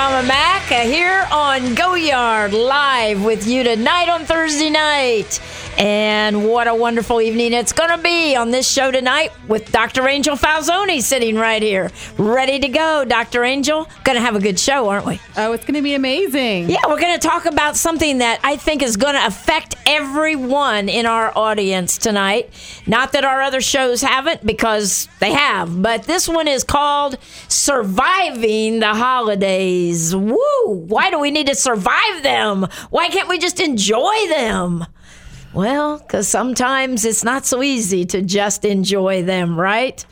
Mama Mac uh, here on Go Yard live with you tonight on Thursday night. And what a wonderful evening it's going to be on this show tonight with Dr. Angel Falzoni sitting right here, ready to go. Dr. Angel, going to have a good show, aren't we? Oh, it's going to be amazing. Yeah, we're going to talk about something that I think is going to affect everyone in our audience tonight. Not that our other shows haven't, because they have, but this one is called Surviving the Holidays. Woo! Why do we need to survive them? Why can't we just enjoy them? Well, because sometimes it's not so easy to just enjoy them, right?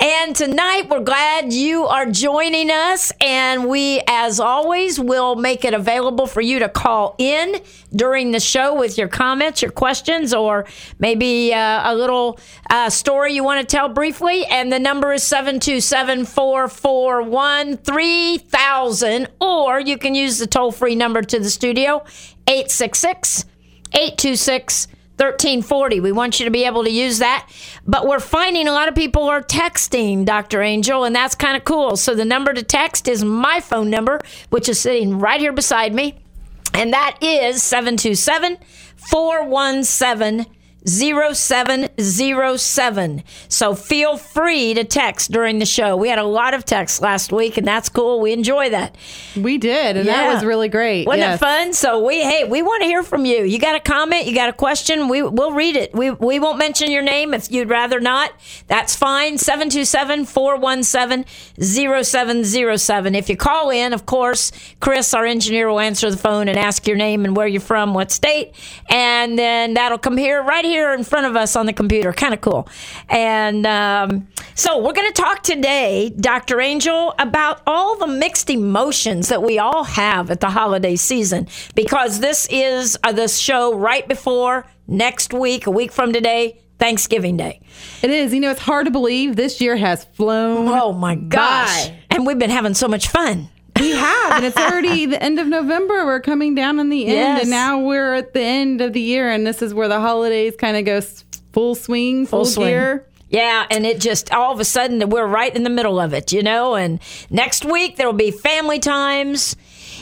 And tonight we're glad you are joining us, and we, as always, will make it available for you to call in during the show with your comments, your questions, or maybe uh, a little uh, story you want to tell briefly. And the number is 727 441 3000, or you can use the toll free number to the studio 866 826 1340. We want you to be able to use that. But we're finding a lot of people are texting Dr. Angel, and that's kind of cool. So the number to text is my phone number, which is sitting right here beside me. And that is 727 417 0707. So feel free to text during the show. We had a lot of texts last week, and that's cool. We enjoy that. We did, and that was really great. Wasn't Yes. it fun? So we hey, we want to hear from you. You got a comment, you got a question, we we'll read it. We we won't mention your name if you'd rather not. That's fine. 727-417-0707. If you call in, of course, Chris, our engineer, will answer the phone and ask your name and where you're from, what state, and then that'll come here right here in front of us on the computer. Kind of cool. And um, so we're going to talk today, Dr. Angel, about all the mixed emotions that we all have at the holiday season because this is uh, the show right before next week, a week from today, Thanksgiving Day. It is. You know, it's hard to believe this year has flown. Oh my gosh. by. And we've been having so much fun. We have, and it's already the end of November. We're coming down on the end, Yes. and now we're at the end of the year, and this is where the holidays kind of go full swing, full, swing. gear. Yeah, and it just all of a sudden we're right in the middle of it, you know. And next week there'll be family times.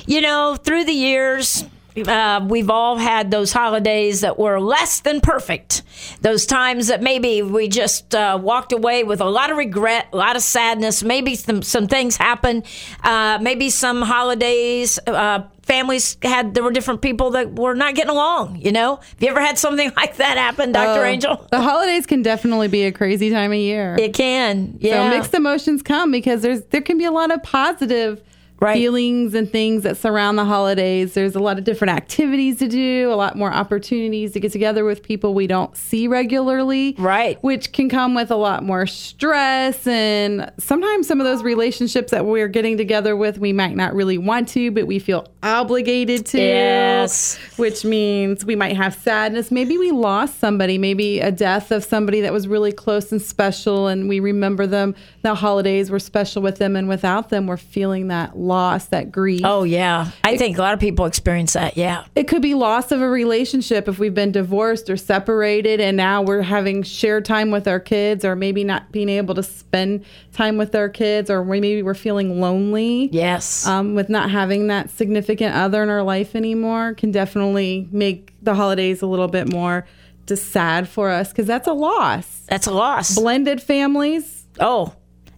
You know, through the years, uh, we've all had those holidays that were less than perfect. Those times that maybe we just uh, walked away with a lot of regret, a lot of sadness. Maybe some some things happened. Uh, maybe some holidays. Uh, Families had there were different people that were not getting along. You know, have you ever had something like that happen, Doctor Oh, Angel? The holidays can definitely be a crazy time of year. It can, yeah. So mixed emotions come because there's there can be a lot of positive Right. feelings and things that surround the holidays. There's a lot of different activities to do, a lot more opportunities to get together with people we don't see regularly. Right. Which can come with a lot more stress and sometimes some of those relationships that we're getting together with we might not really want to, but we feel obligated to. Yes. Which means we might have sadness. Maybe we lost somebody, maybe a death of somebody that was really close and special, and we remember them. The holidays were special with them, and without them, we're feeling that loss, that grief. Oh yeah, I think a lot of people experience that. Yeah, It could be loss of a relationship if we've been divorced or separated, and now we're having shared time with our kids, or maybe not being able to spend time with our kids, or maybe we're feeling lonely. yes, um, with not having that significant other in our life anymore can definitely make the holidays a little bit more just sad for us because that's a loss. that's a loss. Blended families, Oh,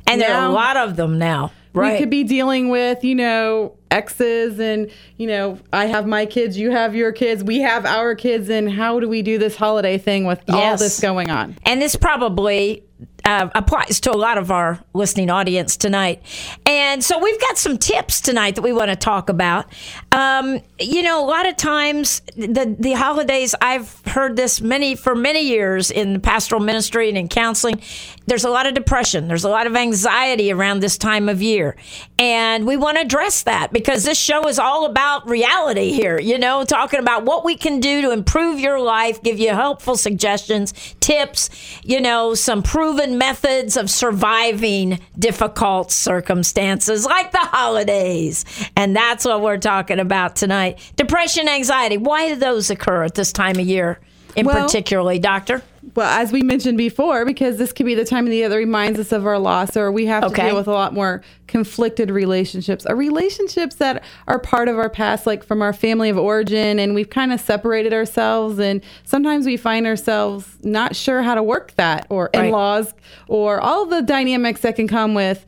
and there are a lot of them now. Right. we could be dealing with, you know, exes and, you know, I have my kids, you have your kids, we have our kids, and how do we do this holiday thing with all this going on? and this probably uh, applies to a lot of our listening audience tonight. And so we've got some tips tonight that we want to talk about. Um, you know, a lot of times the the holidays, I've heard this many for many years in pastoral ministry and in counseling. There's a lot of depression. There's a lot of anxiety around this time of year, and we want to address that because this show is all about reality here. You know, talking about what we can do to improve your life, give you helpful suggestions, tips. You know, some proven methods of surviving difficult circumstances like the holidays. And that's what we're talking about tonight. Depression, anxiety. Why do those occur at this time of year in Well- particularly, doctor? Well, as we mentioned before, because this could be the time of the year that reminds us of our loss, or we have to deal with a lot more conflicted relationships, or relationships that are part of our past, like from our family of origin, and we've kind of separated ourselves. And sometimes we find ourselves not sure how to work that, or in laws, or all the dynamics that can come with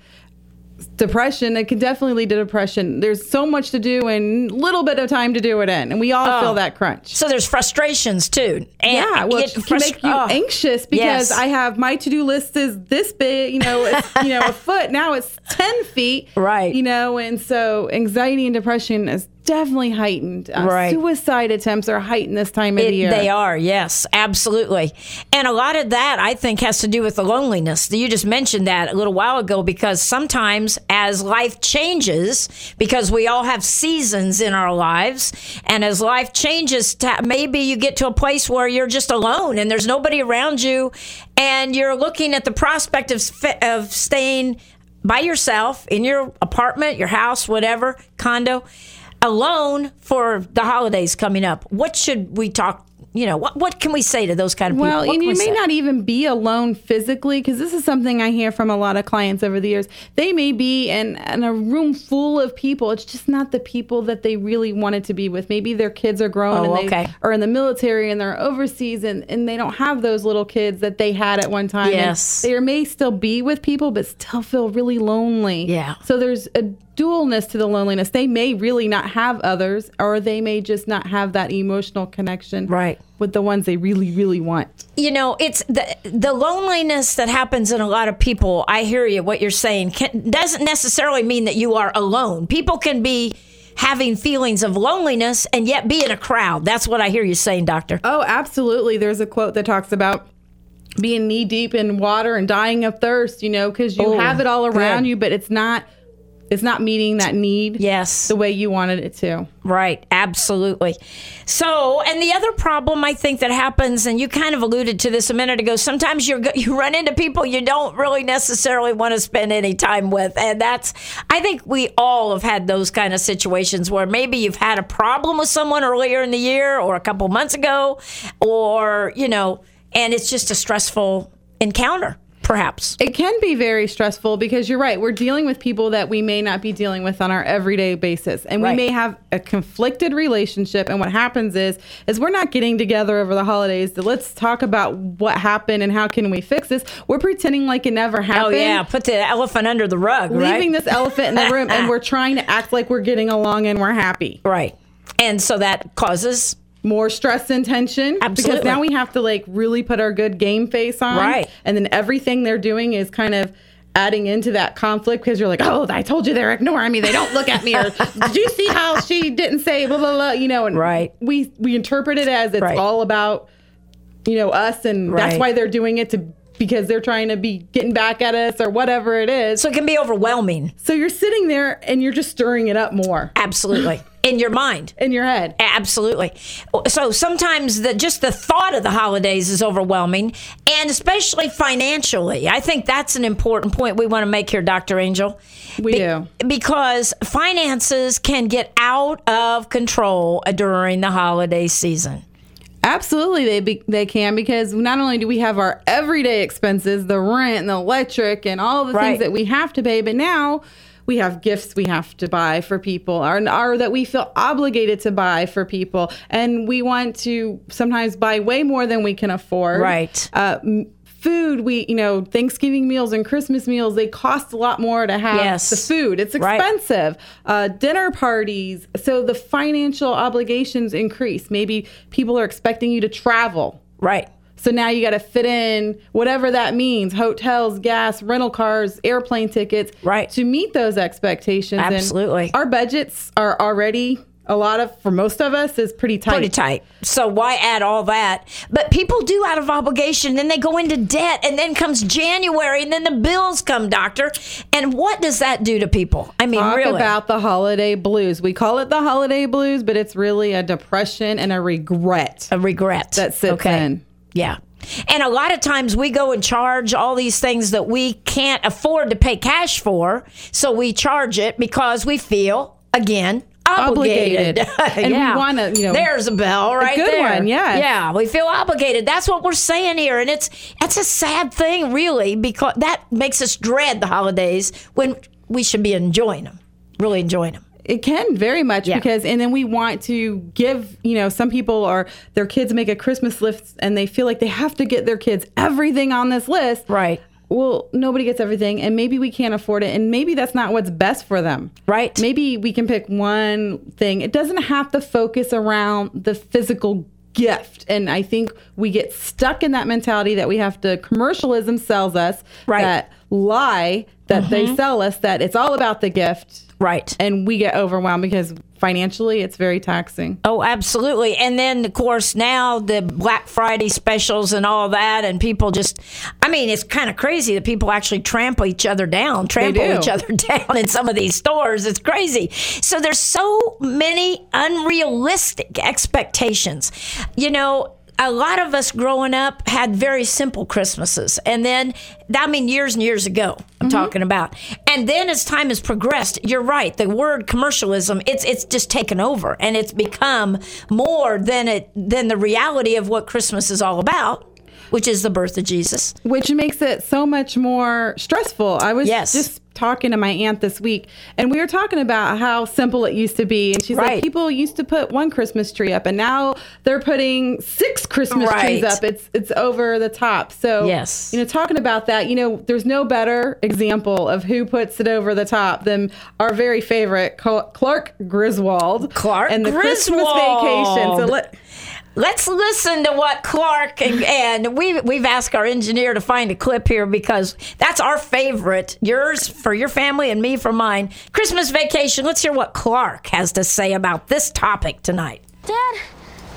depression it can definitely lead to depression there's so much to do and little bit of time to do it in and we all Oh. feel that crunch So there's frustrations too. And yeah, well, it can frust- make you oh. anxious because Yes. I have my to do list is this big, you know, it's you know a foot. Now it's ten feet, Right. You know, and so anxiety and depression is definitely heightened. Uh, Right. Suicide attempts are heightened this time of It- the year. They are, yes, absolutely. And a lot of that, I think, has to do with the loneliness. You just mentioned that a little while ago because sometimes as life changes, because we all have seasons in our lives, and as life changes, maybe you get to a place where you're just alone and there's nobody around you, and you're looking at the prospect of, of staying by yourself in your apartment, your house, whatever, condo alone for the holidays coming up. What should we talk? You know, what what can we say to those kind of Well, people? What and you we may say? not even be alone physically because this is something I hear from a lot of clients over the years. They may be in, in a room full of people. It's just not the people that they really wanted to be with. Maybe their kids are grown Oh, and they okay. are in the military and they're overseas and, and they don't have those little kids that they had at one time. And Yes. they may still be with people, but still feel really lonely. Yeah. So there's a dualness to the loneliness. They may really not have others, or they may just not have that emotional connection Right. with the ones they really, really want. you know, it's the the loneliness that happens in a lot of people. I hear you. What you're saying can, doesn't necessarily mean that you are alone. People can be having feelings of loneliness and yet be in a crowd. That's what I hear you saying, Doctor. Oh, absolutely. There's a quote that talks about being knee deep in water and dying of thirst, you know, because you Oh, have it all around good. you, but it's not it's not meeting that need Yes. the way you wanted it to. Right, absolutely. So, and the other problem I think that happens, and you kind of alluded to this a minute ago. Sometimes you you run into people you don't really necessarily want to spend any time with, and that's. I think we all have had those kind of situations where maybe you've had a problem with someone earlier in the year or a couple months ago, or you know, and it's just a stressful encounter, perhaps. It can be very stressful because you're right. We're dealing with people that we may not be dealing with on our everyday basis. And Right. we may have a conflicted relationship. And what happens is is we're not getting together over the holidays to let's talk about what happened and how can we fix this. We're pretending like it never happened. Oh yeah, put the elephant under the rug, right? Leaving this elephant in the room and we're trying to act like we're getting along and we're happy. right, and so that causes more stress and tension Absolutely. because now we have to like really put our good game face on Right. and then everything they're doing is kind of adding into that conflict because you're like oh i told you they're ignoring me they don't look at me or did you see how she didn't say blah blah blah you know and Right. we we interpret it as it's Right. all about you know us and that's why they're doing it to because they're trying to be getting back at us or whatever it is so it can be overwhelming. so you're sitting there and you're just stirring it up more Absolutely. In your mind. in your head Absolutely. So sometimes the just the thought of the holidays is overwhelming, and especially financially. I think that's an important point we want to make here, Dr. Angel. We do. Because finances can get out of control during the holiday season. Absolutely, they be, they can because not only do we have our everyday expenses, the rent and the electric and all the Right. things that we have to pay, but now we have gifts we have to buy for people, or, or that we feel obligated to buy for people, and we want to sometimes buy way more than we can afford. Right. Uh, food, we you know Thanksgiving meals and Christmas meals, they cost a lot more to have Yes. the food. It's Right. expensive. Uh, dinner parties, so the financial obligations increase. Maybe people are expecting you to travel. Right. So now you got to fit in whatever that means hotels, gas, rental cars, airplane tickets Right. to meet those expectations. And Absolutely. our budgets are already, a lot of, for most of us, is pretty tight. pretty tight. So why add all that? But people do out of obligation, then they go into debt, and then comes January, and then the bills come, doctor. And what does that do to people? I mean, Talk really, about the holiday blues. We call it the holiday blues, but it's really a depression and a regret. a regret That sits in. Yeah. And a lot of times we go and charge all these things that we can't afford to pay cash for. So we charge it because we feel, again, obligated. Obligated. And we Yeah. wanna, you know, There's a bell right good there. one, yes. Yeah, we feel obligated. That's what we're saying here. And it's it's a sad thing, really, because that makes us dread the holidays when we should be enjoying them, really enjoying them. It can very much Yeah. because, and then we want to give, you know, some people or their kids make a Christmas list and they feel like they have to get their kids everything on this list. Right. Well, nobody gets everything, and maybe we can't afford it, and maybe that's not what's best for them. Right. Maybe we can pick one thing. It doesn't have to focus around the physical gift. And I think we get stuck in that mentality that we have to, commercialism sells us Right. Mm-hmm. that lie that they sell us that it's all about the gift. Right. And we get overwhelmed because financially it's very taxing. Oh, absolutely. And then, of course, now the Black Friday specials and all that, and people just, I mean, it's kind of crazy that people actually trample each other down, trample do. each other down in some of these stores. It's crazy. So there's so many unrealistic expectations. You know, a lot of us growing up had very simple Christmases. And then, I mean, years and years ago, I'm mm-hmm. talking about. And then as time has progressed, you're right. The word commercialism, it's it's just taken over and it's become more than it than the reality of what Christmas is all about, which is the birth of Jesus. which makes it so much more stressful. I was Yes. just talking to my aunt this week, and we were talking about how simple it used to be. And she's Right. like, people used to put one Christmas tree up, and now they're putting six Christmas trees up. It's it's over the top. So Yes. you know, talking about that, you know, there's no better example of who puts it over the top than our very favorite Clark Griswold, Clark and the Christmas vacation. So let. Let's listen to what Clark and, and we we've asked our engineer to find a clip here because that's our favorite. Yours for your family and me for mine. Christmas vacation. Let's hear what Clark has to say about this topic tonight. Dad,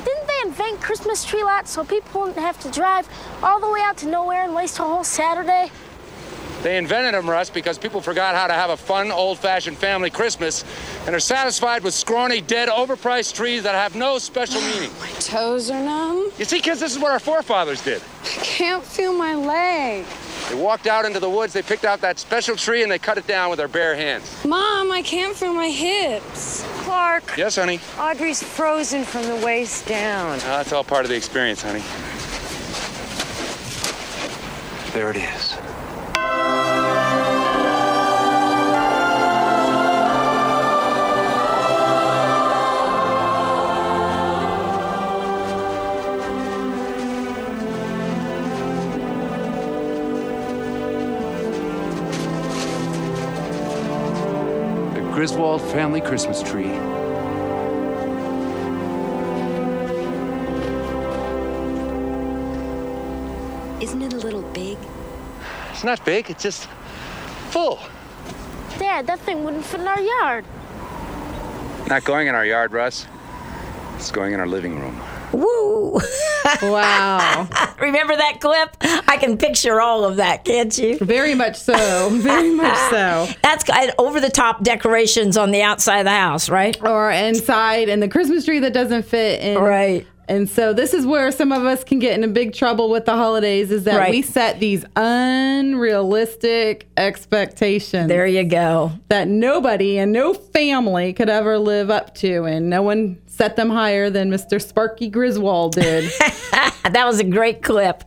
didn't they invent Christmas tree lots so people wouldn't have to drive all the way out to nowhere and waste a whole Saturday? They invented them, Russ, because people forgot how to have a fun, old-fashioned family Christmas and are satisfied with scrawny, dead, overpriced trees that have no special meaning. My toes are numb. You see, kids, this is what our forefathers did. I can't feel my leg. They walked out into the woods, they picked out that special tree, and they cut it down with their bare hands. Mom, I can't feel my hips. Clark, Yes, honey? Audrey's frozen from the waist down. Uh, that's all part of the experience, honey. There it is. Griswold family Christmas tree. Isn't it a little big? It's not big, it's just full. Dad, that thing wouldn't fit in our yard. Not going in our yard, Russ. It's going in our living room. Woo! Wow. Remember that clip? I can picture all of that, can't you? Very much so. Very much so. That's over the top decorations on the outside of the house, right? Or inside and the Christmas tree that doesn't fit in. Right. And so this is where some of us can get into big trouble with the holidays is that Right. we set these unrealistic expectations There you go. that nobody and no family could ever live up to and no one set them higher than Mr. Sparky Griswold did. That was a great clip.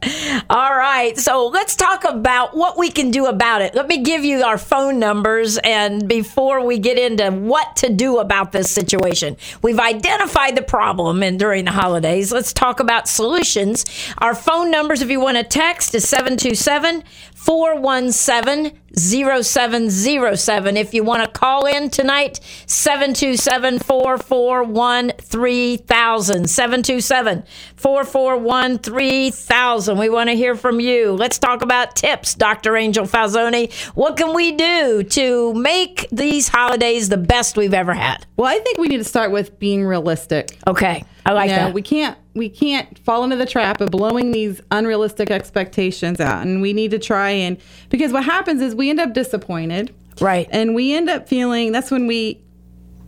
All right. So let's talk about what we can do about it. Let me give you our phone numbers. And before we get into what to do about this situation, we've identified the problem and during the holidays. Let's talk about solutions. Our phone numbers, if you want to text, is 727 417 0707. If you want to call in tonight, 727 441 3000. 727 441 3000. We want to hear from you. Let's talk about tips, Dr. Angel Falzoni. What can we do to make these holidays the best we've ever had? Well, I think we need to start with being realistic. Okay. I like You know, that. We can't we can't fall into the trap of blowing these unrealistic expectations out, and we need to try and because what happens is we end up disappointed, right? And we end up feeling that's when we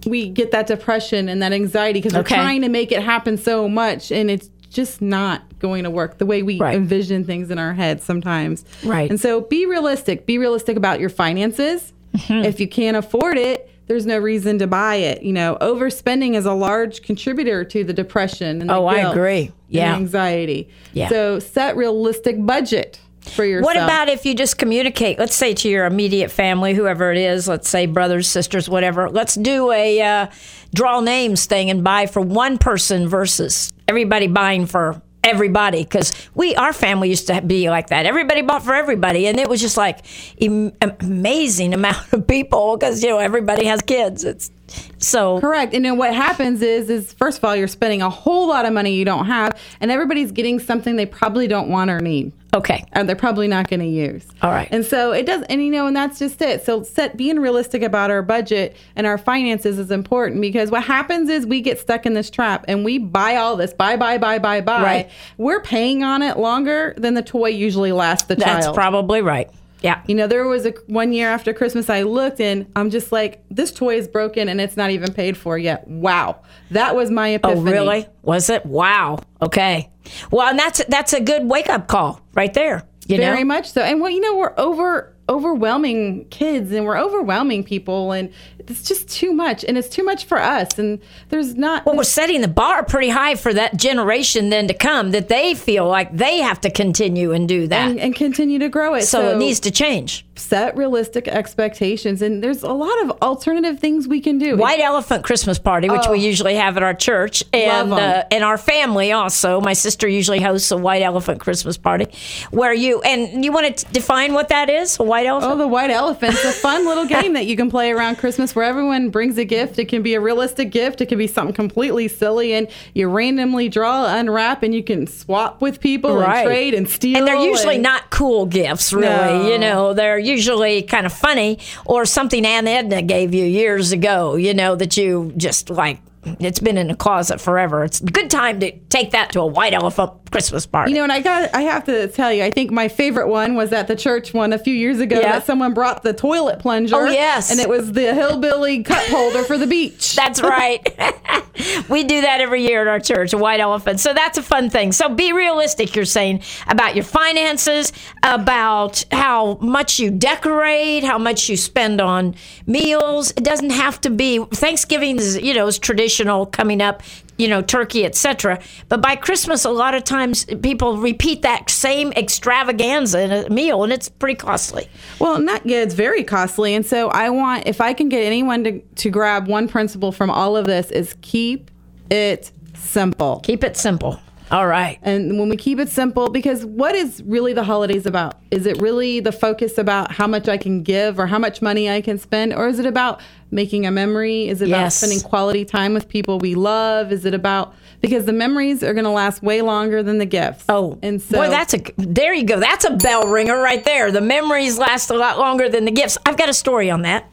we get that depression and that anxiety because Okay. we're trying to make it happen so much, and it's just not going to work the way we envision things in our heads sometimes. Right. And so be realistic. Be realistic about your finances. Mm-hmm. If you can't afford it, there's no reason to buy it. You know, overspending is a large contributor to the depression and the Oh, I agree. Yeah. anxiety. Yeah. So set realistic budget for yourself. What about if you just communicate? Let's say to your immediate family, whoever it is, let's say brothers, sisters, whatever. Let's do a uh, draw names thing and buy for one person versus everybody buying for everybody because we our family used to be like that everybody bought for everybody and it was just like am- amazing amount of people because you know everybody has kids it's so correct. And then what happens is is first of all you're spending a whole lot of money you don't have and everybody's getting something they probably don't want or need. Okay. And they're probably not going to use. All right. And so it does and you know and that's just it. So set being realistic about our budget and our finances is important because what happens is we get stuck in this trap and we buy all this buy buy buy buy buy. Right. we're paying on it longer than the toy usually lasts the that's child. probably right yeah you know there was a one year after christmas i looked and i'm just like this toy is broken and it's not even paid for yet wow that was my oh, epiphany Oh, really? Was it? Wow. Okay. Well, and that's that's a good wake up call right there. You very know? much so and well you know we're over overwhelming kids and we're overwhelming people and it's just too much and it's too much for us and there's not well we're setting the bar pretty high for that generation then to come that they feel like they have to continue and do that. and, and continue to grow it. So, it needs to change. set realistic expectations and there's a lot of alternative things we can do. White elephant christmas party which Oh. we usually have at our church and uh, and our family also. My sister usually hosts a white elephant christmas party. Where you and you want to define what that is? A white elephant Oh, the white elephant's It's a fun little game that you can play around Christmas where everyone brings a gift. It can be a realistic gift, it can be something completely silly, and you randomly draw, unwrap, and you can swap with people and trade and steal. And they're usually and- not cool gifts, really. No. You know, they're usually kind of funny or something Aunt Edna gave you years ago, you know, that you just like, it's been in the closet forever. It's a good time to take that to a white elephant Christmas party. You know, and I got I have to tell you, I think my favorite one was at the church one a few years ago Yeah. that someone brought the toilet plunger. Oh, yes. And it was the hillbilly cup holder for the beach. That's right. we do that every year at our church, a white elephant. So that's a fun thing. So be realistic, you're saying, about your finances, about how much you decorate, how much you spend on meals. It doesn't have to be Thanksgiving is, you know, is traditional coming up, you know, turkey, etc. But by Christmas a lot of times people repeat that same extravaganza in a meal and it's pretty costly. Well, not yeah, it's very costly. And so I want if I can get anyone to, to grab one principle from all of this is keep it simple. Keep it simple. All right. And when we keep it simple, because what is really the holidays about? Is it really the focus about how much I can give or how much money I can spend? Or is it about making a memory? Is it about spending quality time with people we love? Is it about because the memories are going to last way longer than the gifts. Oh, and so Boy, that's a there you go. That's a bell ringer right there. The memories last a lot longer than the gifts. I've got a story on that.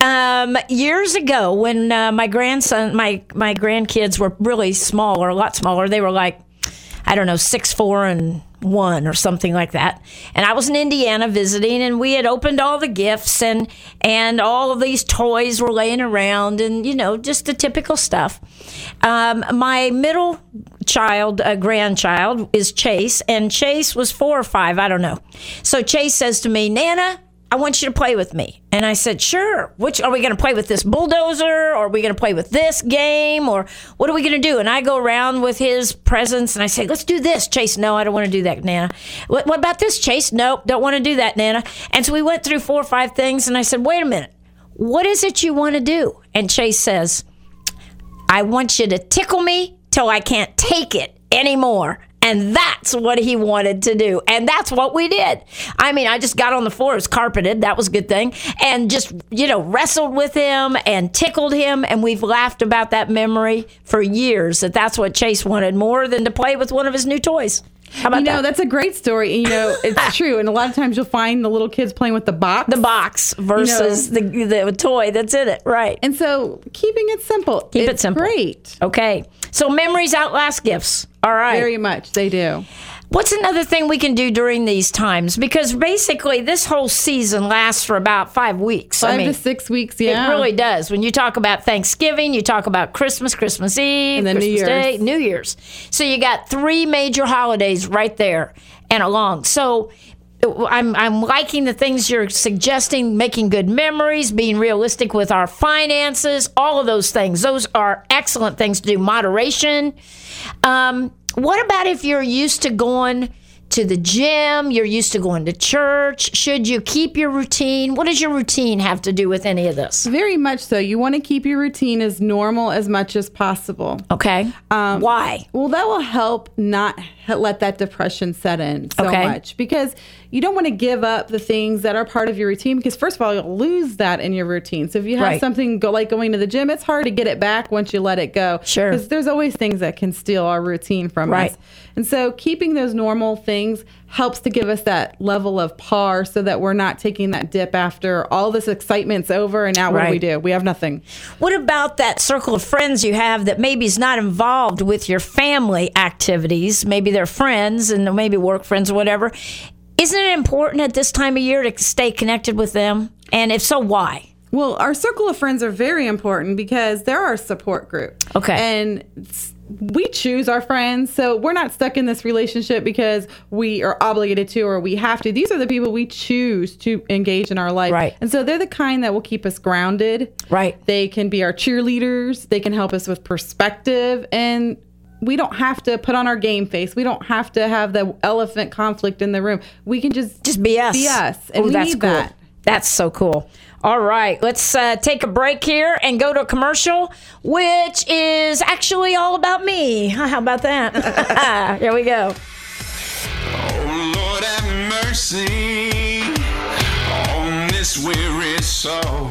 Um, years ago, when uh, my grandson, my my grandkids were really small or a lot smaller, they were like, I don't know, six, four, and one or something like that. And I was in Indiana visiting, and we had opened all the gifts, and and all of these toys were laying around, and you know, just the typical stuff. Um, my middle child, uh, grandchild, is Chase, and Chase was four or five, I don't know. So Chase says to me, Nana. I want you to play with me. And I said, sure. Which are we going to play with this bulldozer or are we going to play with this game or what are we going to do? And I go around with his presents and I say, let's do this. Chase, no, I don't want to do that, Nana. What, what about this, Chase? Nope, don't want to do that, Nana. And so we went through four or five things and I said, wait a minute. What is it you want to do? And Chase says, I want you to tickle me till I can't take it anymore. And that's what he wanted to do. And that's what we did. I mean, I just got on the floor, it was carpeted, that was a good thing, and just, you know, wrestled with him and tickled him. And we've laughed about that memory for years that that's what Chase wanted more than to play with one of his new toys. How about you know, that? that's a great story. You know, it's true. And a lot of times you'll find the little kids playing with the box. the box versus the, the toy that's in it, right? And so keeping it simple. Keep it simple. Great. Okay. So memories outlast gifts. All right. Very much. They do. What's another thing we can do during these times? Because basically, this whole season lasts for about five weeks. Five I mean, to six weeks. Yeah. It really does. When you talk about Thanksgiving, you talk about Christmas, Christmas Eve, And then New Christmas Year's. Day, New Year's. So you got three major holidays right there and along. So I'm I'm liking the things you're suggesting, making good memories, being realistic with our finances, all of those things. Those are excellent things to do. Moderation. Um, what about if you're used to going to the gym, you're used to going to church? Should you keep your routine? What does your routine have to do with any of this? Very much so. You want to keep your routine as normal as much as possible. Okay. Um, Why? Well, that will help not let that depression set in so Okay. much because you don't want to give up the things that are part of your routine because first of all you'll lose that in your routine. So if you have Right. something go like going to the gym, it's hard to get it back once you let it go. Sure. because there's always things that can steal our routine from Right. us. And so keeping those normal things helps to give us that level of par so that we're not taking that dip after all this excitement's over and now what do we do? We have nothing. What about that circle of friends you have that maybe is not involved with your family activities? Maybe they're friends and maybe work friends or whatever. Isn't it important at this time of year to stay connected with them? And if so, why? Well, our circle of friends are very important because they're our support group. Okay. And we choose our friends. So we're not stuck in this relationship because we are obligated to or we have to. These are the people we choose to engage in our life. Right. And so they're the kind that will keep us grounded. Right. They can be our cheerleaders, they can help us with perspective. And we don't have to put on our game face. We don't have to have the elephant conflict in the room. We can just Just be us. Be us. And Oh, we that's need cool. that. That's so cool. All right, let's uh, take a break here and go to a commercial, which is actually all about me. How about that? here we go. Oh Lord have mercy on this weary soul.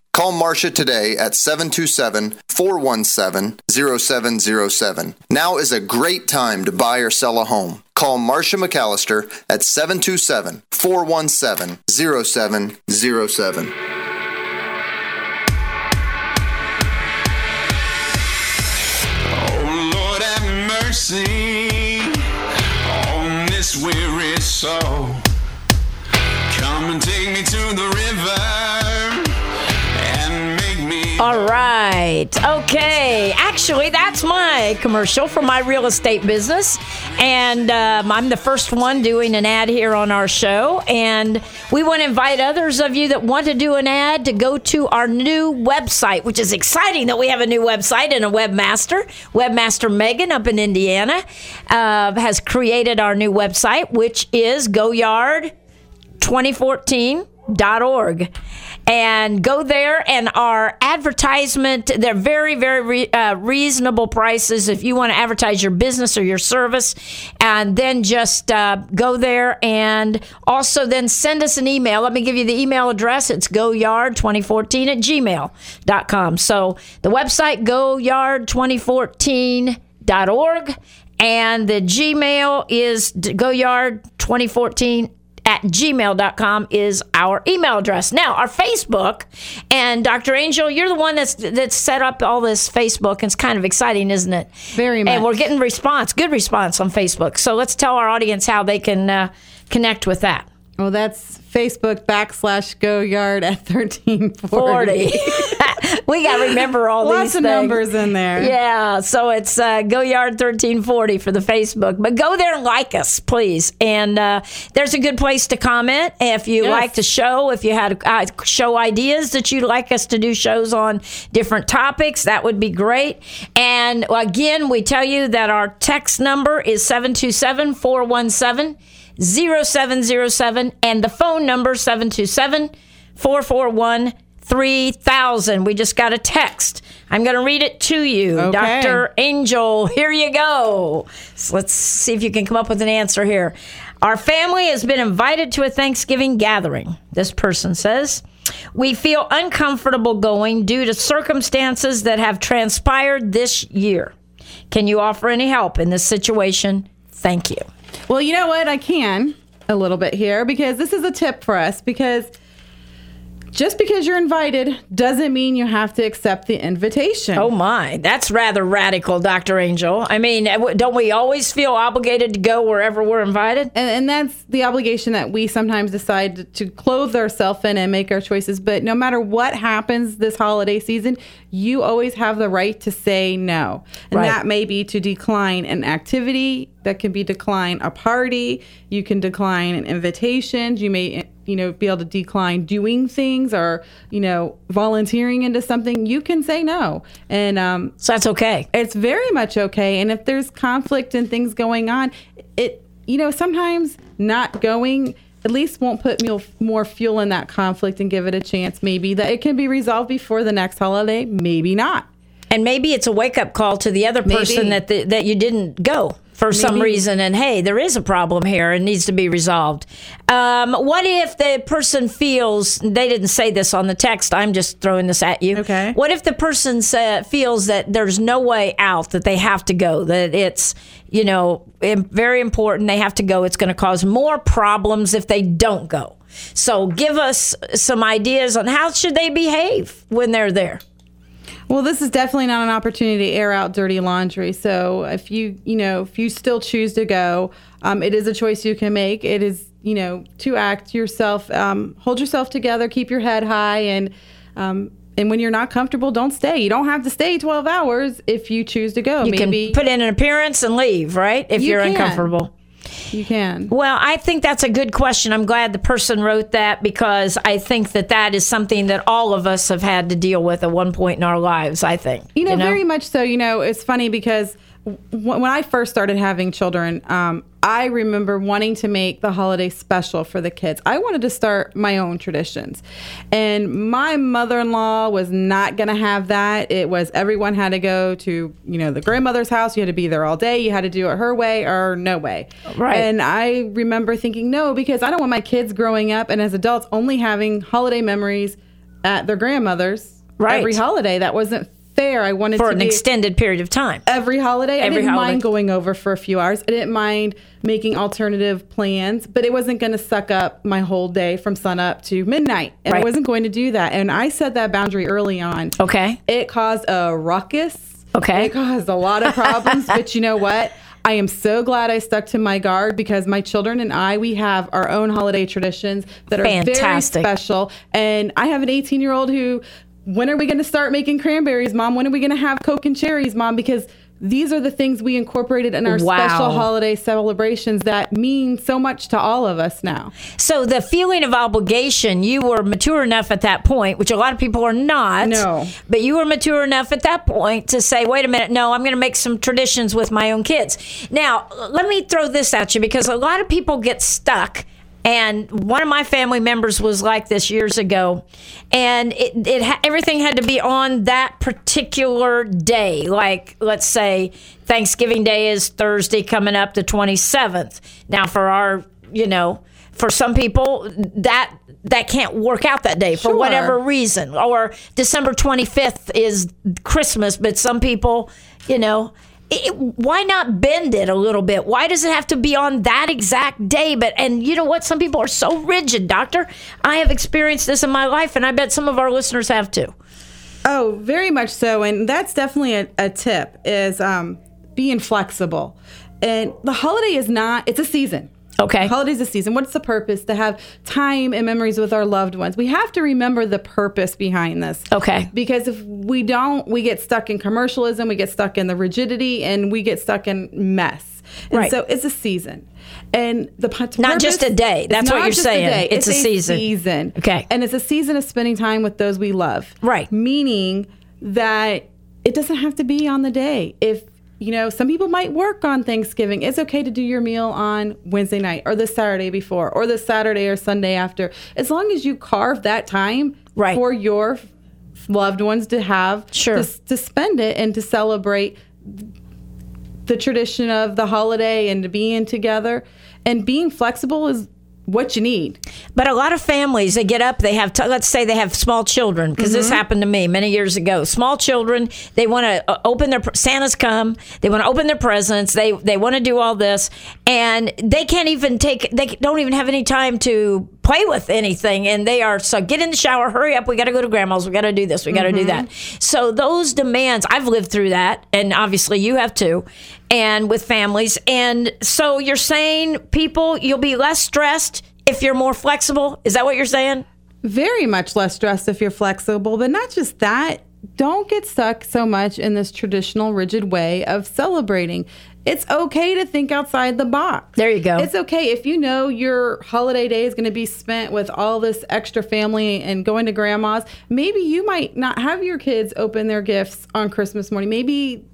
Call Marcia today at 727 417 0707. Now is a great time to buy or sell a home. Call Marcia McAllister at 727 417 0707. Oh Lord have mercy on this weary soul. Come and take me to the river. All right. Okay. Actually, that's my commercial for my real estate business. And um, I'm the first one doing an ad here on our show. And we want to invite others of you that want to do an ad to go to our new website, which is exciting that we have a new website and a webmaster. Webmaster Megan up in Indiana uh, has created our new website, which is goyard2014.org and go there and our advertisement they're very very re, uh, reasonable prices if you want to advertise your business or your service. And then just uh, go there and also then send us an email. Let me give you the email address. It's goyard2014 at gmail.com so the website goyard2014.org and the gmail is goyard2014 at gmail.com is our email address. Now, our Facebook, and Dr. Angel, you're the one that's that's set up all this Facebook, and it's kind of exciting, isn't it? Very much. And we're getting response, good response on Facebook. So let's tell our audience how they can uh, connect with that. Well, that's Facebook backslash go yard at 1340. 40. we got to remember all Lots these of things. numbers in there. Yeah, so it's uh, Go Yard 1340 for the Facebook. But go there and like us, please. And uh, there's a good place to comment if you Yes. like the show, if you had uh, show ideas that you'd like us to do shows on different topics, that would be great. And again, we tell you that our text number is 727 417 0707 and the phone number 727 441 3000. We just got a text. I'm going to read it to you. Okay. Dr. Angel, here you go. So let's see if you can come up with an answer here. Our family has been invited to a Thanksgiving gathering, this person says. We feel uncomfortable going due to circumstances that have transpired this year. Can you offer any help in this situation? Thank you. Well, you know what? I can a little bit here because this is a tip for us because just because you're invited doesn't mean you have to accept the invitation. Oh my, that's rather radical, Dr. Angel. I mean, uh, don't we always feel obligated to go wherever we're invited? And, and that's the obligation that we sometimes decide to clothe ourselves in and make our choices. But no matter what happens this holiday season, you always have the right to say no. And Right. that may be to decline an activity, that can be decline a party, you can decline an invitation, you may you know be able to decline doing things or you know volunteering into something you can say no and um So that's okay. it's very much okay and if there's conflict and things going on it you know sometimes not going at least won't put more fuel in that conflict and give it a chance maybe that it can be resolved before the next holiday maybe not And maybe it's a wake up call to the other person Maybe. that the, that you didn't go for some reason. And hey, there is a problem here and needs to be resolved. Um, what if the person feels they didn't say this on the text? I'm just throwing this at you. Okay. What if the person sa feels that there's no way out that they have to go? That it's you know very important they have to go. It's going to cause more problems if they don't go. So give us some ideas on how should they behave when they're there. Well, this is definitely not an opportunity to air out dirty laundry. So if you, you know, if you still choose to go, um, it is a choice you can make. It is, you know, to act yourself, um, hold yourself together, keep your head high, and um, and when you're not comfortable, don't stay. You don't have to stay 12 hours if you choose to go. You Maybe can put in an appearance and leave, right? If You you're can. uncomfortable. You can. Well, I think that's a good question. I'm glad the person wrote that because I think that that is something that all of us have had to deal with at one point in our lives. I think. You know, very much so. You know, it's funny because when I first started having children, um, I remember wanting to make the holiday special for the kids. I wanted to start my own traditions. And my mother in law was not going to have that. It was everyone had to go to, you know, the grandmother's house. You had to be there all day. You had to do it her way or no way. Right. And I remember thinking, no, because I don't want my kids growing up and as adults only having holiday memories at their grandmother's Right. every holiday. That wasn't fair. I wanted for to an extended period of time. every holiday. every I didn't holiday. mind going over for a few hours. I didn't mind making alternative plans, but it wasn't going to suck up my whole day from sunup to midnight. And Right. I wasn't going to do that. And I set that boundary early on. Okay. It caused a ruckus. Okay. It caused a lot of problems, but you know what? I am so glad I stuck to my guard because my children and I, we have our own holiday traditions that are Fantastic. very special. And I have an 18 year old who, when are we going to start making cranberries, mom? When are we going to have Coke and cherries, mom? Because these are the things we incorporated in our Wow. special holiday celebrations that mean so much to all of us now. So the feeling of obligation, you were mature enough at that point, which a lot of people are not. No. But you were mature enough at that point to say, wait a minute, no, I'm going to make some traditions with my own kids. Now, let me throw this at you because a lot of people get stuck. And one of my family members was like this years ago, and it, it ha- everything had to be on that particular day. Like, let's say Thanksgiving Day is Thursday coming up, the 27th. Now, for our, you know, for some people that that can't work out that day for Sure. whatever reason or december 25th is christmas but some people you know it, why not bend it a little bit why does it have to be on that exact day but and you know what some people are so rigid doctor i have experienced this in my life and i bet some of our listeners have too Oh, very much so. And that's definitely a, a tip is um, being flexible. And the holiday is not, it's a season. Okay. Holidays a season. What's the purpose? To have time and memories with our loved ones. We have to remember the purpose behind this. Okay. Because if we don't, we get stuck in commercialism, we get stuck in the rigidity, and we get stuck in mess. And Right. so it's a season. And the Not just a day. That's what you're saying. day. It's a season. season. Okay. And it's a season of spending time with those we love. Right. Meaning that it doesn't have to be on the day. If you know, some people might work on Thanksgiving. It's okay to do your meal on Wednesday night or the Saturday before or the Saturday or Sunday after. As long as you carve that time Right. for your loved ones to have Sure. to, to spend it and to celebrate the tradition of the holiday and to being together and being flexible is what you need. But a lot of families, they get up, they have, t- let's say they have small children, because this mm-hmm. happened to me many years ago. Small children, they want to uh, open their, Santa's come, they want to open their presents, they, they want to do all this, and they can't even take, they don't even have any time to play with anything. And they are, so get in the shower, hurry up, we got to go to grandma's, we got to do this, we got to do mm-hmm. that. So those demands, I've lived through that, and obviously you have too, and with families. And so you're saying people, you'll be less stressed if you're more flexible. Is that what you're saying? very much less stressed if you're flexible, but not just that. Don't get stuck so much in this traditional, rigid way of celebrating. It's okay to think outside the box. There you go. It's okay if you know your holiday day is going to be spent with all this extra family and going to grandma's. Maybe you might not have your kids open their gifts on Christmas morning. Maybe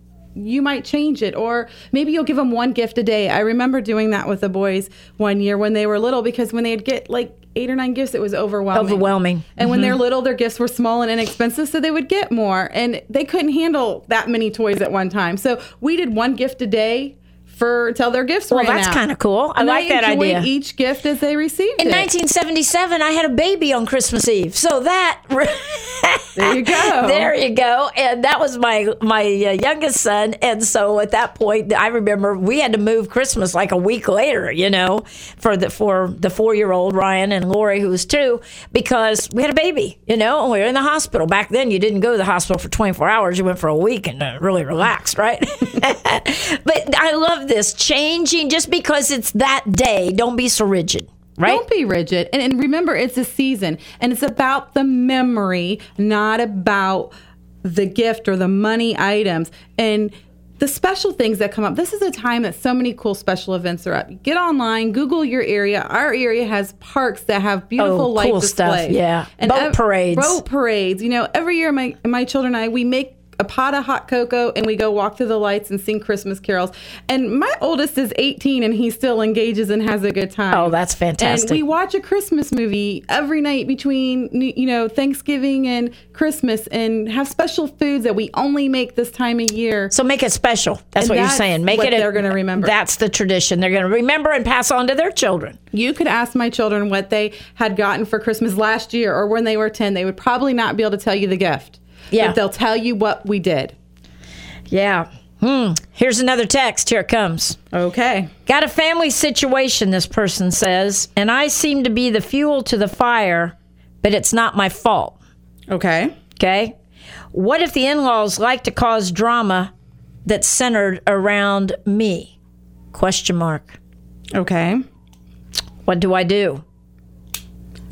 you might change it or maybe you'll give them one gift a day. I remember doing that with the boys one year when they were little because when they'd get like eight or nine gifts, it was overwhelming. Overwhelming. And when they're mm-hmm. little, their gifts were small and inexpensive, so they would get more. And they couldn't handle that many toys at one time. So we did one gift a day for until their gifts Well, ran that's out. kinda cool. I And like that idea. Each gift as they received In it. 1977, I had a baby on Christmas Eve. So that There you go. there you go. And that was my my uh, youngest son. And so at that point, I remember we had to move Christmas like a week later. You know, for the for the four year old Ryan and Lori, who was two, because we had a baby. You know, and we were in the hospital. Back then, you didn't go to the hospital for 24 hours. You went for a week and uh, really relaxed, right? but I love this changing just because it's that day. Don't be so rigid. Right? Don't be rigid. And, and remember, it's a season and it's about the memory, not about the gift or the money items. And the special things that come up. This is a time that so many cool special events are up. Get online, Google your area. Our area has parks that have oh, beautiful Oh, light cool stuff, displays. yeah. Boat ev- parades. Boat parades. You know, every year my my children and I we make a pot of hot cocoa and we go walk through the lights and sing Christmas carols. And my oldest is 18 and he still engages and has a good time. Oh, that's fantastic. And we watch a Christmas movie every night between you know Thanksgiving and Christmas and have special foods that we only make this time of year. So make it special. That's And what that's you're saying. Make it. a- they're gonna remember. That's the tradition. They're going to remember and pass on to their children. You could ask my children what they had gotten for Christmas last year or when they were 10. They would probably not be able to tell you the gift. Yeah. But they'll tell you what we did. Yeah. Hmm. Here's another text. Here it comes. Okay. Got a family situation, this person says, and I seem to be the fuel to the fire, but it's not my fault. Okay. Okay. What if the in laws like to cause drama that's centered around me? Question mark. Okay. What do I do?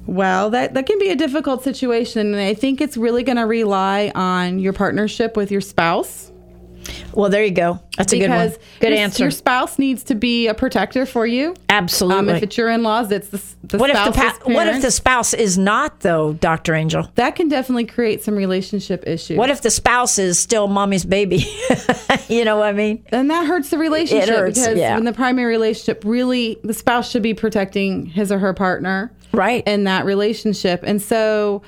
Well, that, that can be a difficult situation. And I think it's really going to rely on your partnership with your spouse. Well, there you go. That's a good one. Good your, answer. Your spouse needs to be a protector for you. Absolutely. Um, if it's your in-laws, it's the, the what if the pa- what if the spouse is not though, Doctor Angel? that can definitely create some relationship issues. What if the spouse is still mommy's baby? you know what I mean? and that hurts the relationship hurts, because yeah. in the primary relationship, really, the spouse should be protecting his or her partner, Right. in that relationship. And so,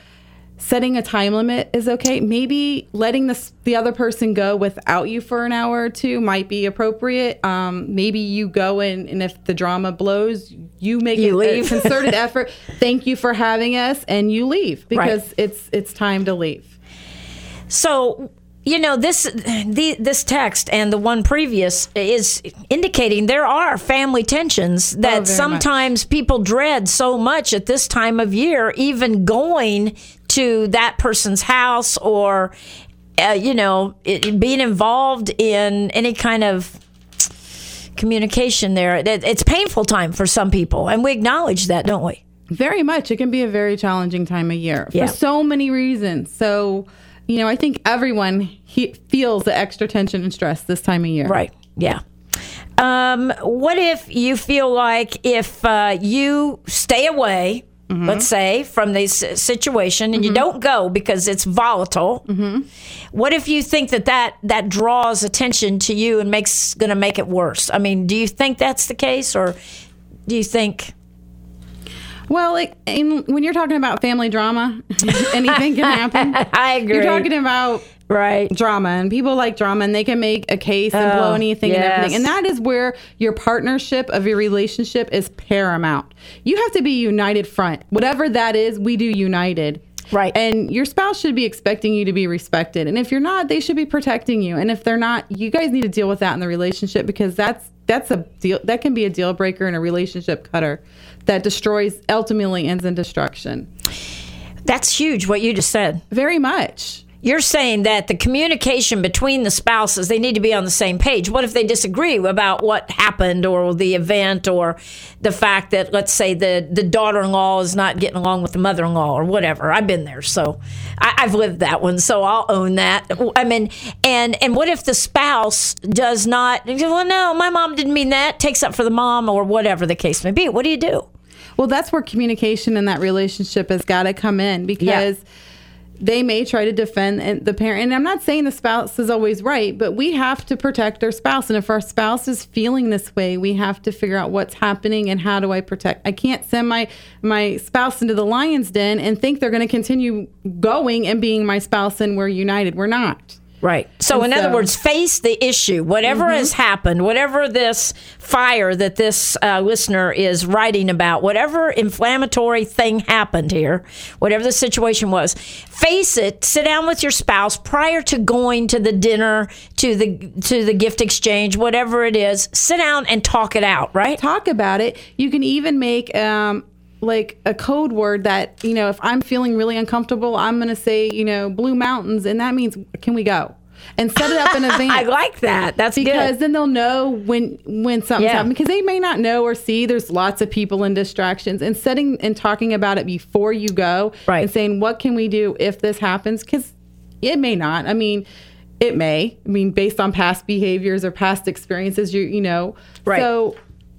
setting a time limit is okay. Maybe letting the the other person go without you for an hour or two might be appropriate. Um, maybe you go in, and if the drama blows, you make You a- a concerted effort. Thank you for having us, and you leave because Right. it's it's time to leave. So, you know, this the, this text and the one previous is indicating there are family tensions that Oh, very much. sometimes people dread so much at this time of year, even going to that person's house or, uh, you know, it, being involved in any kind of communication there. It- It's painful time for some people, and we acknowledge that, don't we? Very much. It can be a very challenging time of year Yeah. for so many reasons. So, you know, I think everyone he feels the extra tension and stress this time of year. Right. Yeah. Um, what if you feel like if uh, you stay away, let's say, from this situation and you don't go because it's volatile? What if you think that that, that draws attention to you and makes going to make it worse? I mean, do you think that's the case, or do you think? Well, like in, when you're talking about family drama, anything can happen. I agree. You're talking about right drama, and people like drama, and they can make a case and Oh, blow anything and everything. And that is where your partnership of your relationship is paramount. You have to be united front. Whatever that is, we do united. Right. And your spouse should be expecting you to be respected. And if you're not, they should be protecting you. And if they're not, you guys need to deal with that in the relationship because that's that's a deal that can be a deal breaker and a relationship cutter that destroys ultimately ends in destruction. That's huge. What you just said. Very much. You're saying that the communication between the spouses, they need to be on the same page. What if they disagree about what happened or the event or the fact that, let's say, the, the daughter in law is not getting along with the mother in law or whatever? I've been there. So I, I've lived that one. So I'll own that. I mean, and, and what if the spouse does not, well, no, my mom didn't mean that, takes up for the mom or whatever the case may be? What do you do? Well, that's where communication in that relationship has got to come in because they may try to defend the parent. And I'm not saying the spouse is always right, but we have to protect our spouse. And if our spouse is feeling this way, we have to figure out what's happening and how do I protect. I can't send my my spouse into the lion's den and think they're going to continue going and being my spouse and we're united. We're not. Right. So, And in other words, face the issue. Whatever has happened, whatever this fire that this uh, listener is writing about, whatever inflammatory thing happened here, whatever the situation was, face it. Sit down with your spouse prior to going to the dinner, to the to the gift exchange, whatever it is. Sit down and talk it out. Right. talk about it. You can even make um, like a code word that you know if I'm feeling really uncomfortable, I'm going to say you know Blue Mountains, and that means can we go? And set it up in advance. I like that. That's because good. then they'll know when when something's Yeah. happening because they may not know or see. There's lots of people and distractions, and setting and talking about it before you go, Right. And saying what can we do if this happens? Because it may not. I mean, it may. I mean, based on past behaviors or past experiences, you you know, Right. So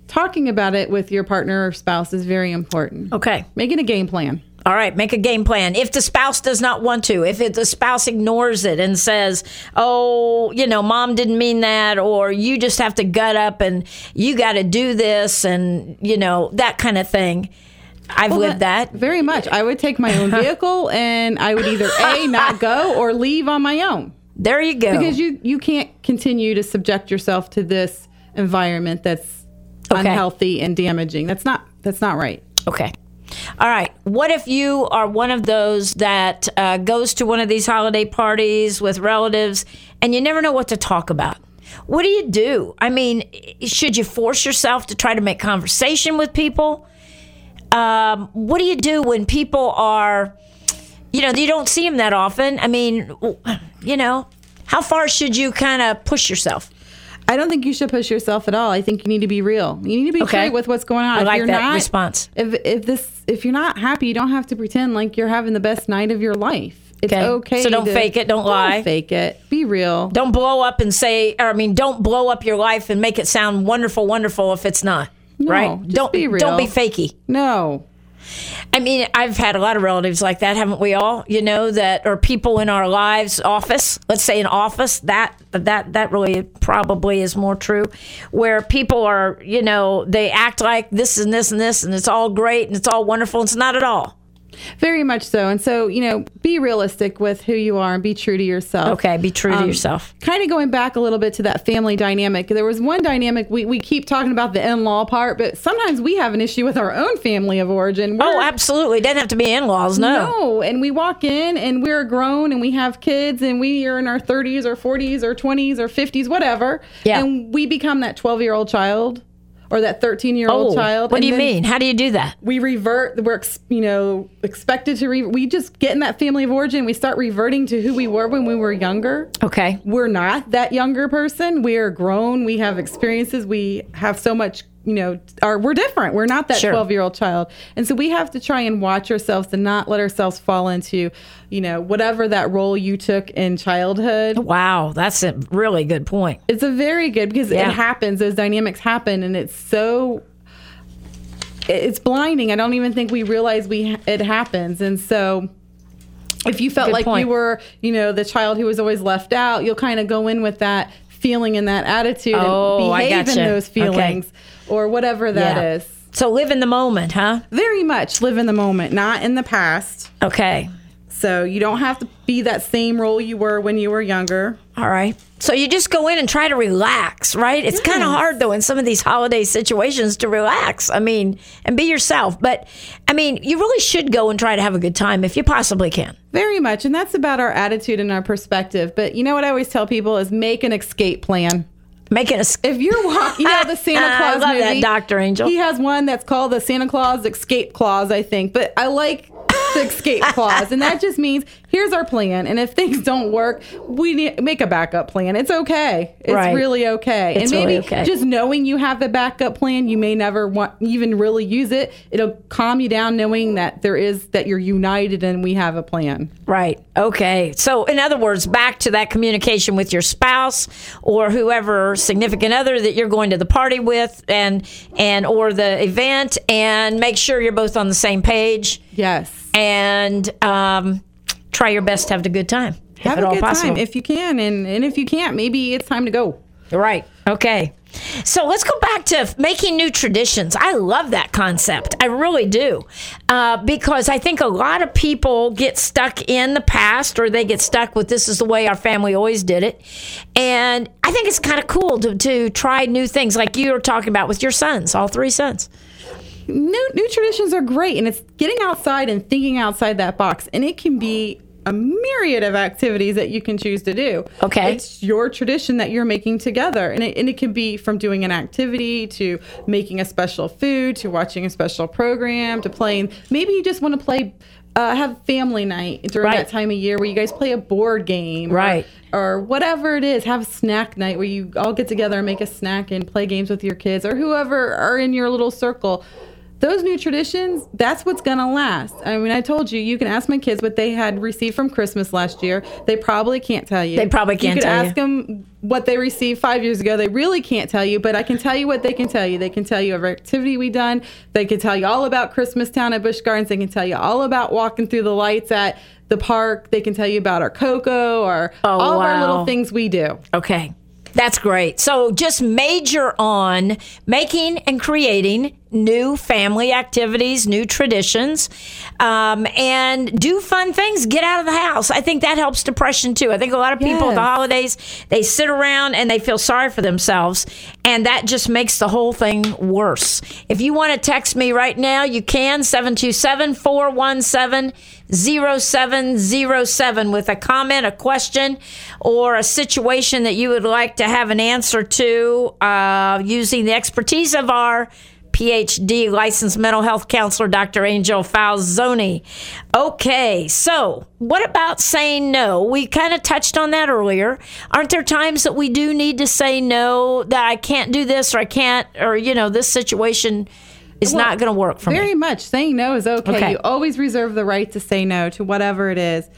talking about it with your partner or spouse is very important. Okay. Making a game plan. All right, make a game plan. If the spouse does not want to, if it, the spouse ignores it and says, "Oh, you know, mom didn't mean that," or you just have to gut up and you got to do this, and you know that kind of thing. I've lived that. very much. I would take my own vehicle and I would either a not go or leave on my own. There you go. because you you can't continue to subject yourself to this environment that's Okay. unhealthy and damaging. That's not that's not right. Okay. All right. What if you are one of those that uh, goes to one of these holiday parties with relatives and you never know what to talk about? What do you do? I mean, should you force yourself to try to make conversation with people? Um, what do you do when people are, you know, you don't see them that often? I mean, you know, how far should you kind of push yourself? I don't think you should push yourself at all. I think you need to be real. You need to be Okay. with what's going on. I If like you're that not- response. If if this if you're not happy, you don't have to pretend like you're having the best night of your life. It's Okay. okay. So don't to- fake it, don't lie. fake it. Be real. Don't blow up and say, or I mean, don't blow up your life and make it sound wonderful, wonderful if it's not. No, right? don't be real. don't be fakey. No. I mean, I've had a lot of relatives like that, haven't we all? You know, that or people in our lives, office. Let's say an office. That that that really probably is more true, where people are, you know, they act like this and this and this, and it's all great and it's all wonderful. And it's not at all. Very much so. And so, you know, be realistic with who you are and be true to yourself. Okay, be true to Um, yourself. Kind of going back a little bit to that family dynamic. There was one dynamic we, we keep talking about the in law part, but sometimes we have an issue with our own family of origin. Oh, We're- absolutely. It doesn't have to be in-laws. No. No, and we walk in and we're grown and we have kids and we are in our 30s or 40s or 20s or 50s, whatever. Yeah. And we become that 12 year old child or that 13 year old Oh, child. what do you mean? How do you do that? We revert. We're ex- you know expected to. Re- we just get in that family of origin. We start reverting to who we were when we were younger. Okay. We're not that younger person. We are grown. We have experiences. We have so much. You know, are we're different. We're not that Sure. 12 year old child, and so we have to try and watch ourselves to not let ourselves fall into, you know, whatever that role you took in childhood. Wow, that's a really good point. It's a very good because Yeah. it happens. Those dynamics happen, and it's so. It's blinding. I don't even think we realize we it happens, and so. If you felt Good like point. you were, you know, the child who was always left out, you'll kind of go in with that feeling and that attitude Oh, and behave gotcha. in those Okay. feelings or whatever that Yeah. is. So live in the moment, huh? Very much live in the moment, not in the past. Okay. So you don't have to be that same role you were when you were younger. All right. So you just go in and try to relax, right? It's kind of hard though in some of these holiday situations to relax. I mean, and be yourself. But I mean, you really should go and try to have a good time if you possibly can. Very much. And that's about our attitude and our perspective. But you know what I always tell people is make an escape plan. Make it a If you're, walking, you know, the Santa Claus I love that, Dr. Angel. He has one that's called the Santa Claus Escape Clause, I think. But I like escape clause, and that just means here's our plan, and if things don't work, we need make a backup plan. It's okay. It's Right. really okay. It's and maybe really okay. just knowing you have the backup plan, you may never want even really use it. It'll calm you down knowing that there is that you're united and we have a plan. Right. Okay. So, in other words, back to that communication with your spouse or whoever significant other that you're going to the party with, and and or the event, and make sure you're both on the same page, Yes. and um, try your best to have a good time. Have a good possible. time if you can, and, and if you can't, maybe it's time to go. Right. Okay. So let's go back to making new traditions. I love that concept. I really do. Uh, because I think a lot of people get stuck in the past or they get stuck with this is the way our family always did it. And I think it's kind of cool to, to try new things like you were talking about with your sons, all three sons. new new traditions are great and it's getting outside and thinking outside that box and it can be a myriad of activities that you can choose to do. Okay. It's your tradition that you're making together. And it, and it can be from doing an activity to making a special food to watching a special program to playing. Maybe you just want to play, uh, have family night during Right. that time of year where you guys play a board game. or- Right. Or, whatever it is. Have snack night where you all get together and make a snack and play games with your kids or whoever are in your little circle those new traditions, that's what's going to last. I mean, I told you, you can ask my kids what they had received from Christmas last year. They probably can't tell you. They probably can't You could ask you. them what they received five years ago. They really can't tell you, but I can tell you what they can tell you. They can tell you every activity we done. They can tell you all about Christmas Town at Busch Gardens. They can tell you all about walking through the lights at the park. They can tell you about our cocoa or Oh, all of our little things we do. Okay. That's great. So just major on making and creating new family activities, new traditions, um, and do fun things. Get out of the house. I think that helps depression too. I think a lot of people at the holidays, they sit around and they feel sorry for themselves, and that just makes the whole thing worse. If you want to text me right now, you can 727 417 0707 with a comment, a question, or a situation that you would like to have an answer to uh, using the expertise of our PhD licensed mental health counselor, Dr. Angel Falzoni. Okay, so what about saying no? We kind of touched on that earlier. Aren't there times that we do need to say no, that I can't do this or I can't, or, you know, this situation is Well, not going to work for Very me? Very much. Saying no is okay. Okay. You always reserve the right to say no to whatever it is.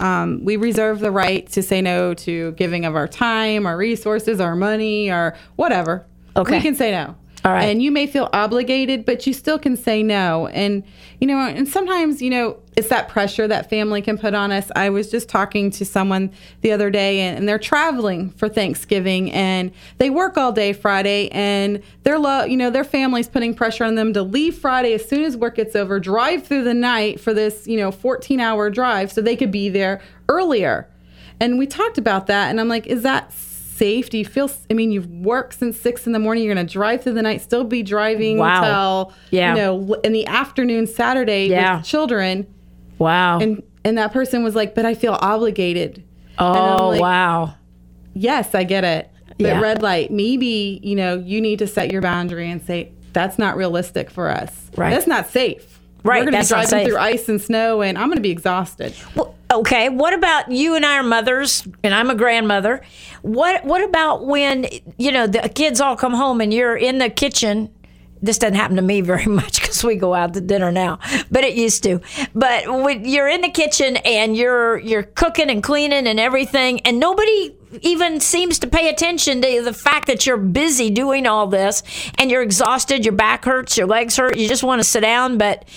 Um, we reserve the right to say no to giving of our time, our resources, our money, or whatever. Okay. We can say no. All right. And you may feel obligated, but you still can say no. And, you know, and sometimes, you know, it's that pressure that family can put on us. I was just talking to someone the other day and, and they're traveling for Thanksgiving and they work all day Friday and their lo- you know, their family's putting pressure on them to leave Friday as soon as work gets over, drive through the night for this, you know, 14 hour drive so they could be there earlier. And we talked about that and I'm like, is that safe? Do you feel? I mean, you've worked since six in the morning. You're going to drive through the night, still be driving Wow. till Yeah. you know in the afternoon Saturday Yeah. with children. Wow. And and that person was like, "But I feel obligated." And oh, like, wow. Yes, I get it. But Yeah. red light, maybe, you know, you need to set your boundary and say, that's not realistic for us. Right. That's not safe. Right, We're going to be driving through ice and snow and I'm going to be exhausted. Well, okay. What about you and I are mothers, and I'm a grandmother. What What about when you know the kids all come home and you're in the kitchen? This doesn't happen to me very much because we go out to dinner now, but it used to. But when you're in the kitchen and you're you're cooking and cleaning and everything, and nobody even seems to pay attention to the fact that you're busy doing all this and you're exhausted, your back hurts, your legs hurt, you just want to sit down, but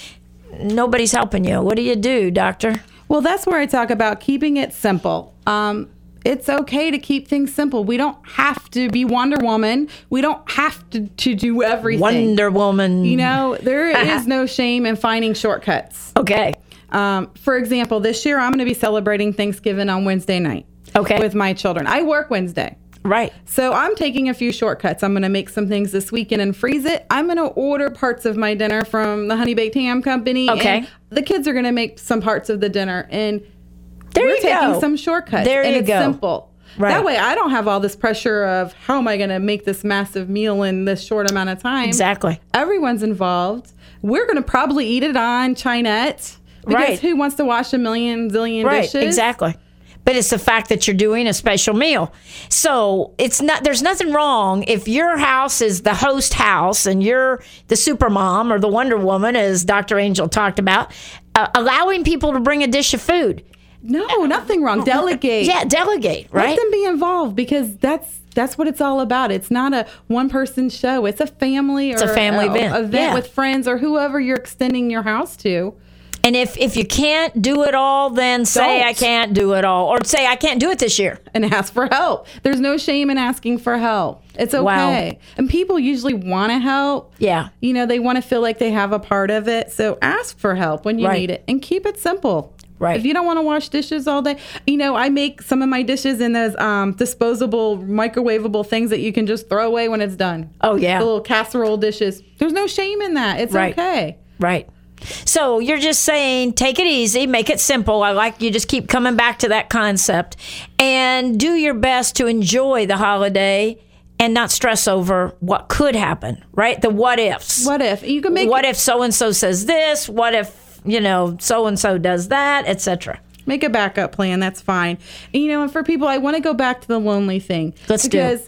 nobody's helping you. What do you do, doctor? Well, that's where I talk about keeping it simple. Um, it's okay to keep things simple. We don't have to be Wonder Woman. We don't have to, to do everything. Wonder Woman. You know, there is no shame in finding shortcuts. Okay. Um, for example, this year I'm going to be celebrating Thanksgiving on Wednesday night. Okay. With my children. I work Wednesday. Right. So I'm taking a few shortcuts. I'm going to make some things this weekend and freeze it. I'm going to order parts of my dinner from the Honey Baked Ham Company. Okay. and the kids are going to make some parts of the dinner. And There we're you taking go. some shortcuts. There and you it's go. simple. Right. That way I don't have all this pressure of how am I going to make this massive meal in this short amount of time. Exactly. Everyone's involved. We're going to probably eat it on Chinet. Because Right. who wants to wash a million zillion Right. dishes? Exactly. But it's the fact that you're doing a special meal. So it's not, there's nothing wrong if your house is the host house and you're the super mom or the Wonder Woman, as Dr. Angel talked about, uh, allowing people to bring a dish of food. No, nothing wrong. Delegate. Yeah, delegate, right? Let them be involved because that's that's what it's all about. It's not a one person show. It's a family or a family event. event Yeah. with friends or whoever you're extending your house to. And if, if you can't do it all, then say Don't. I can't do it all, or say I can't do it this year. and ask for help. There's no shame in asking for help. It's okay. Wow. And people usually want to help. Yeah. You know, they want to feel like they have a part of it. So ask for help when you Right. need it and keep it simple. Right. If you don't want to wash dishes all day, you know, I make some of my dishes in those um, disposable, microwavable things that you can just throw away when it's done. Oh, yeah. The little casserole dishes. There's no shame in that. It's Right. okay. Right. So you're just saying, take it easy, make it simple. I like you just keep coming back to that concept and do your best to enjoy the holiday and not stress over what could happen, right? The what ifs. What if you can make What if so and so says this? What if, you know, so and so does that, etc. Make a backup plan. That's fine. And, you know, and for people, I want to go back to the lonely thing. Let's do it.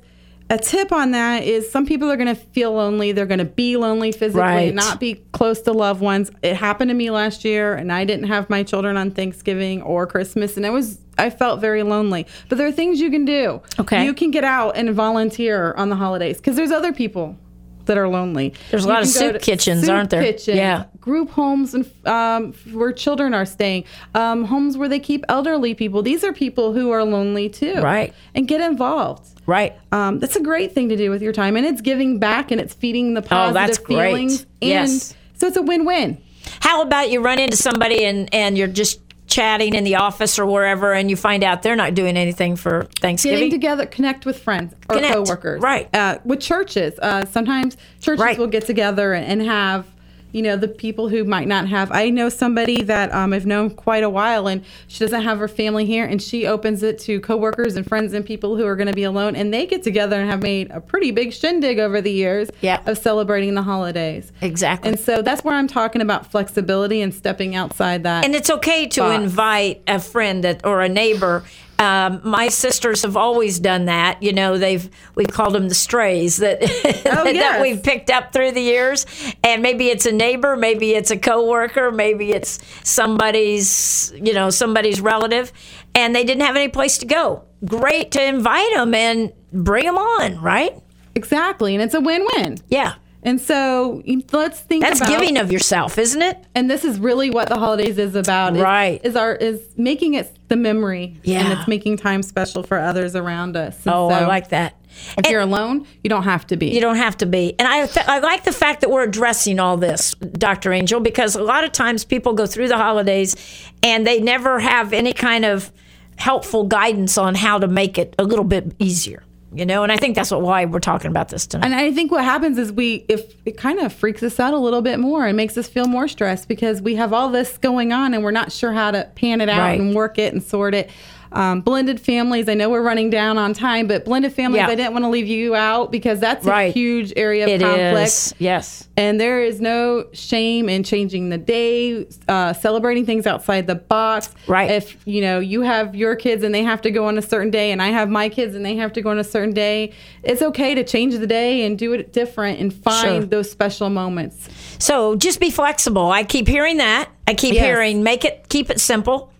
A tip on that is some people are going to feel lonely. They're going to be lonely physically, Right. not be close to loved ones. It happened to me last year, and I didn't have my children on Thanksgiving or Christmas, and it was I felt very lonely. But there are things you can do. Okay. you can get out and volunteer on the holidays because there's other people that are lonely. There's a lot of soup kitchens, soup aren't there? kitchens, Yeah. group homes and um, where children are staying, um, homes where they keep elderly people. These are people who are lonely too, Right. And get involved. Right. Um, that's a great thing to do with your time, and it's giving back and it's feeding the positive Oh, that's great. feelings. And Yes. so it's a win-win. How about you run into somebody and, and you're just chatting in the office or wherever and you find out they're not doing anything for Thanksgiving? Getting together, connect with friends or Connect. coworkers, Right. Uh, with churches, uh, sometimes churches Right. will get together and, and have. You know the people who might not have. I know somebody that um, I've known quite a while, and she doesn't have her family here, and she opens it to coworkers and friends and people who are going to be alone, and they get together and have made a pretty big shindig over the years Yeah. of celebrating the holidays. Exactly. And so that's where I'm talking about flexibility and stepping outside that. And it's okay to box. invite a friend that or a neighbor. Um, my sisters have always done that. You know, they've we've called them the strays that that Oh, yes. we've picked up through the years. And maybe it's a neighbor, maybe it's a coworker, maybe it's somebody's you know somebody's relative, and they didn't have any place to go. Great to invite them and bring them on, right? exactly, and it's a win-win. Yeah, And so let's think that's about giving of yourself, isn't it? and this is really what the holidays is about Right. is, our is making it the memory Yeah. and it's making time special for others around us And Oh, I like that. if And- you're alone you don't have to be You don't have to be. And I, th- I like the fact that we're addressing all this, Dr. Angel, because a lot of times people go through the holidays and they never have any kind of helpful guidance on how to make it a little bit easier, you know? And I think that's what, why we're talking about this tonight. and I think what happens is we if it kind of freaks us out a little bit more and makes us feel more stressed because we have all this going on and we're not sure how to pan it out Right. and work it and sort it. Um, blended families. I know we're running down on time, but blended families. Yeah. I didn't want to leave you out because that's a huge area of It conflict. is. Yes. And there is no shame in changing the day, uh, celebrating things outside the box. Right. If you know you have your kids and they have to go on a certain day, and I have my kids and they have to go on a certain day, it's okay to change the day and do it different and find Sure. those special moments. So just be flexible. I keep hearing that. I keep Yes. hearing make it keep it simple.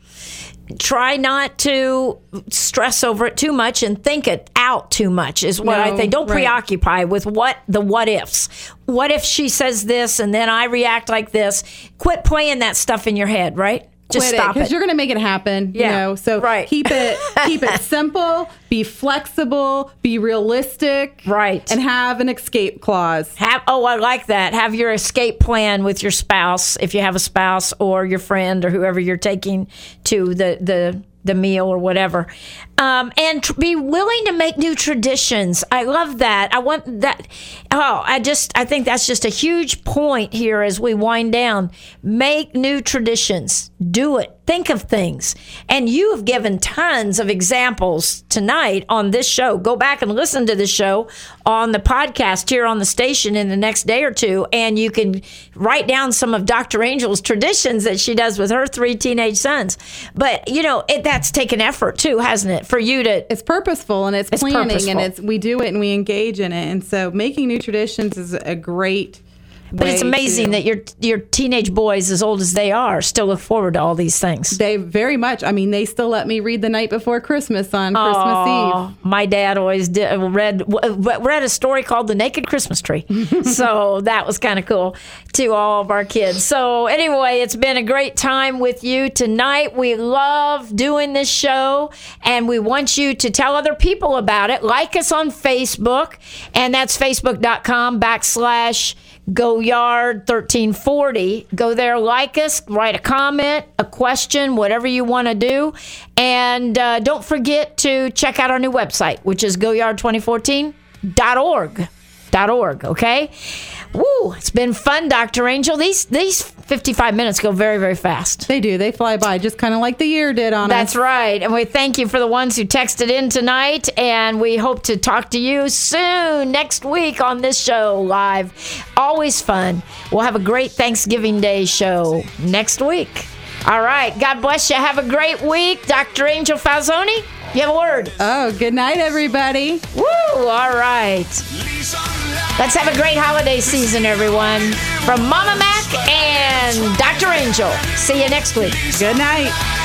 Try not to stress over it too much and think it out too much is what I think. Don't right. preoccupy with what the what ifs. What if she says this and then I react like this? Quit playing that stuff in your head, right? Just Quit stop because you're going to make it happen. Yeah, You know, so right. keep it keep it simple, be flexible, be realistic, Right. and have an escape clause. Have oh, I like that. Have your escape plan with your spouse, if you have a spouse or your friend or whoever you're taking to the the the meal or whatever, um, and tr- be willing to make new traditions. I love that. I want that. Oh, I just I think that's just a huge point here as we wind down. Make new traditions. Do it. Think of things. And you have given tons of examples tonight on this show. Go back and listen to the show on the podcast here on the station in the next day or two, and you can write down some of Dr. Angel's traditions that she does with her three teenage sons. But, you know, it, that's taken effort too, hasn't it? For you to. It's purposeful and it's, It's planning purposeful. and it's we do it and we engage in it. And so making new traditions is a great. But it's amazing to- that your your teenage boys, as old as they are, still look forward to all these things. they very much. I mean, they still let me read the night before Christmas on Christmas Eve. my dad always did, uh, read uh, read a story called "The Naked Christmas Tree," so that was kind of cool to all of our kids. So anyway, it's been a great time with you tonight. We love doing this show, and we want you to tell other people about it. Like us on Facebook, and that's facebook.com backslash Go Yard 1340. Go there, like us, write a comment, a question, whatever you want to do. And uh, don't forget to check out our new website, which is goyard2014.org. Dot org, okay? Woo, it's been fun, Dr. Angel. These these 55 minutes go very, very fast. They do. They fly by, just kind of like the year did on That's us. right. And we thank you for the ones who texted in tonight. And we hope to talk to you soon next week on this show live. Always fun. We'll have a great Thanksgiving Day show next week. All right. God bless you. Have a great week. Dr. Angel Falzoni, you have a word. Oh, good night, everybody. Woo! All right. Let's have a great holiday season, everyone. From Mama Mac and Dr. Angel. See you next week. Good night.